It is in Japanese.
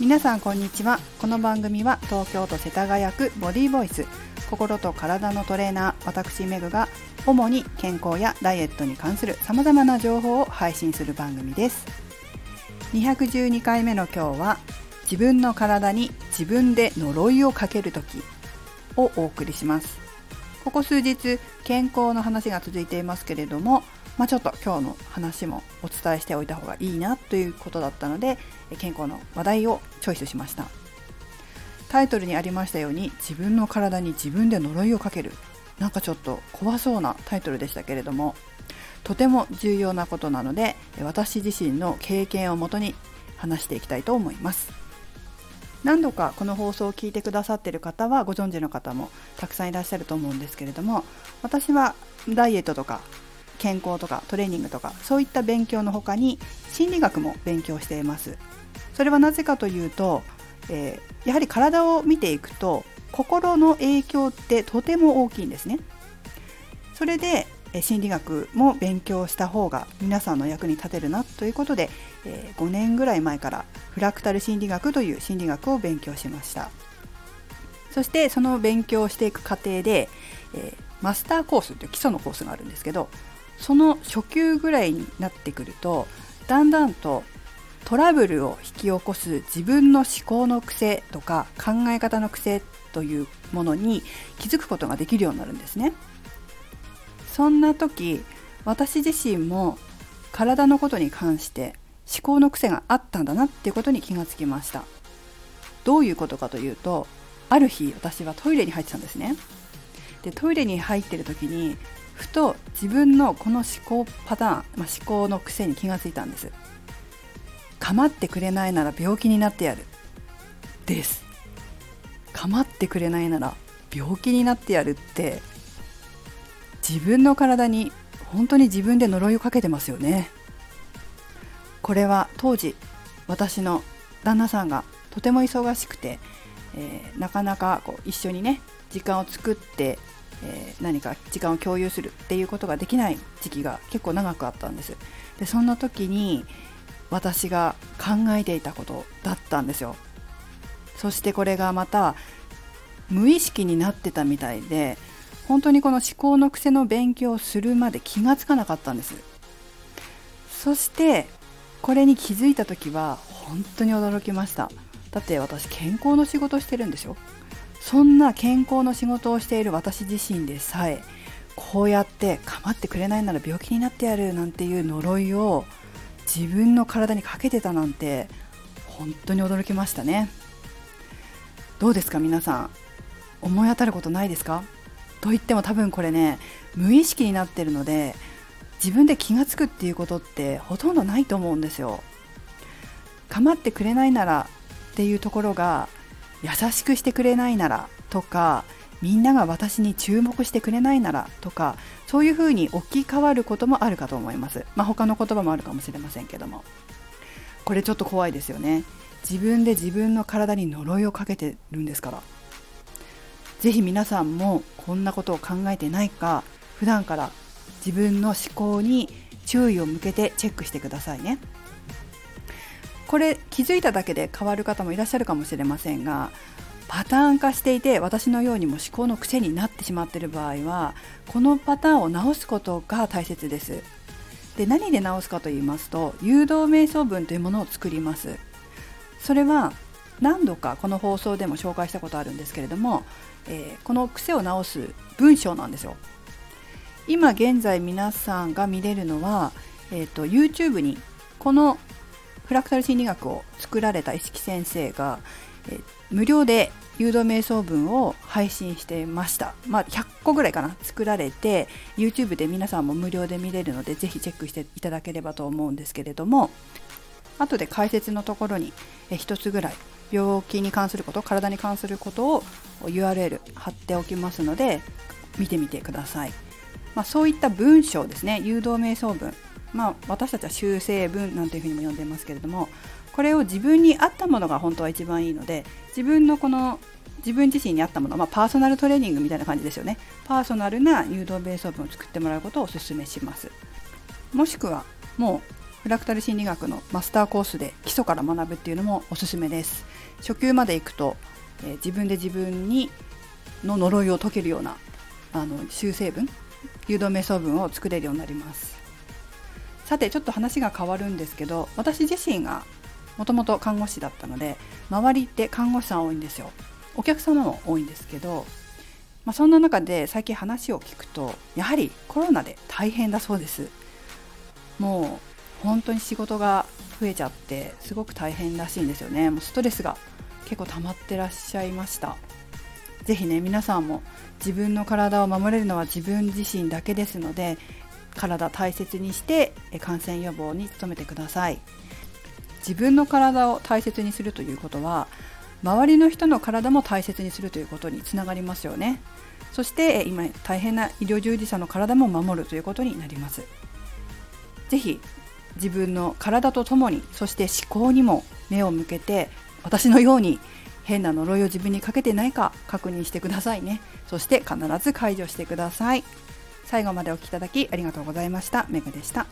皆さんこんにちは。この番組は東京都世田谷区ボディーボイス。心と体のトレーナー私メグが主に健康やダイエットに関するさまざまな情報を配信する番組です。212回目の今日は自分の体に自分で呪いをかける時をお送りします。ここ数日健康の話が続いていますけれどもまあ、ちょっと今日の話もお伝えしておいた方がいいなということだったので健康の話題をチョイスしました。タイトルにありましたように自分の体に自分で呪いをかける。なんかちょっと怖そうなタイトルでしたけれどもとても重要なことなので私自身の経験をもとに話していきたいと思います。何度かこの放送を聞いてくださっている方はご存知の方もたくさんいらっしゃると思うんですけれども私はダイエットとか健康とかトレーニングとかそういった勉強の他に心理学も勉強しています。それはなぜかというと、えー、やはり体を見ていくと心の影響ってとても大きいんですね。それで心理学も勉強した方が皆さんの役に立てるなということで、えー、5年ぐらい前からフラクタル心理学という心理学を勉強しました。そしてその勉強をしていく過程で、え、マスターコースという基礎のコースがあるんですけどその初級ぐらいになってくるとだんだんとトラブルを引き起こす自分の思考の癖とか考え方の癖というものに気づくことができるようになるんですね。そんな時私自身も体のことに関して思考の癖があったんだなっていうことに気がつきました。どういうことかというとある日私はトイレに入ってたんですね。でトイレに入ってる時にふと自分のこの思考パターン、まあ、思考の癖に気がついたんです。構ってくれないなら病気になってやる。です。構ってくれないなら病気になってやるって自分の体に本当に自分で呪いをかけてますよね。これは当時私の旦那さんがとても忙しくて、えー、なかなかこう一緒にね時間を作ってえー、何か時間を共有するっていうことができない時期が結構長くあったんです。でそんな時に私が考えていたことだったんですよ。そしてこれがまた無意識になってたみたいで本当にこの思考の癖の勉強をするまで気がつかなかったんです。そしてこれに気づいた時は本当に驚きました。だって私健康の仕事してるんですよそんな健康の仕事をしている私自身でさえこうやって構ってくれないなら病気になってやるなんていう呪いを自分の体にかけてたなんて本当に驚きましたね。どうですか皆さん。思い当たることないですか？と言っても多分これね無意識になってるので自分で気が付くっていうことってほとんどないと思うんですよ。構ってくれないならっていうところが優しくしてくれないならとかみんなが私に注目してくれないならとかそういうふうに置き換わることもあるかと思います。まあ、他の言葉もあるかもしれませんけどもこれちょっと怖いですよね。自分で自分の体に呪いをかけてるんですから。是非皆さんもこんなことを考えてないか普段から自分の思考に注意を向けてチェックしてくださいね。これ気づいただけで変わる方もいらっしゃるかもしれませんがパターン化していて私のようにも思考の癖になってしまっている場合はこのパターンを直すことが大切です。で何で直すかと言いますと誘導瞑想文というものを作ります。それは何度かこの放送でも紹介したことあるんですけれども、えー、この癖を直す文章なんですよ。今現在皆さんが見れるのは、えーと、と YouTube にこのフラクタル心理学を作られた意識先生が、え無料で誘導瞑想文を配信していました。まあ、100個ぐらいかな作られて YouTube で皆さんも無料で見れるのでぜひチェックしていただければと思うんですけれども後で解説のところに1つぐらい病気に関すること体に関することを URL 貼っておきますので見てみてください。まあ、そういった文章ですね誘導瞑想文まあ、私たちは修正文なんていうふうにも呼んでますけれどもこれを自分に合ったものが本当は一番いいので自分のこの自分自身に合ったもの、まあ、パーソナルトレーニングみたいな感じですよね。パーソナルな誘導ベースオープンを作ってもらうことをお勧めします。もしくはもうフラクタル心理学のマスターコースで基礎から学ぶっていうのもおすすめです。初級まで行くと、えー、自分で自分にの呪いを解けるようなあの修正文誘導瞑想文を作れるようになります。さてちょっと話が変わるんですけど私自身がもともと看護師だったので周りって看護師さん多いんですよ。お客様も多いんですけど、まあ、そんな中で最近話を聞くとやはりコロナで大変だそうです。もう本当に仕事が増えちゃってすごく大変らしいんですよね。もうストレスが結構溜まってらっしゃいました。是非ね皆さんも自分の体を守れるのは自分自身だけですので体大切にして感染予防に努めてください自分の体を大切にするということは周りの人の体も大切にするということにつながりますよねそして今大変な医療従事者の体も守るということになります是非自分の体とともにそして思考にも目を向けて私のように変な呪いを自分にかけてないか確認してくださいねそして必ず解除してください最後までお聴きいただきありがとうございました。メグでした。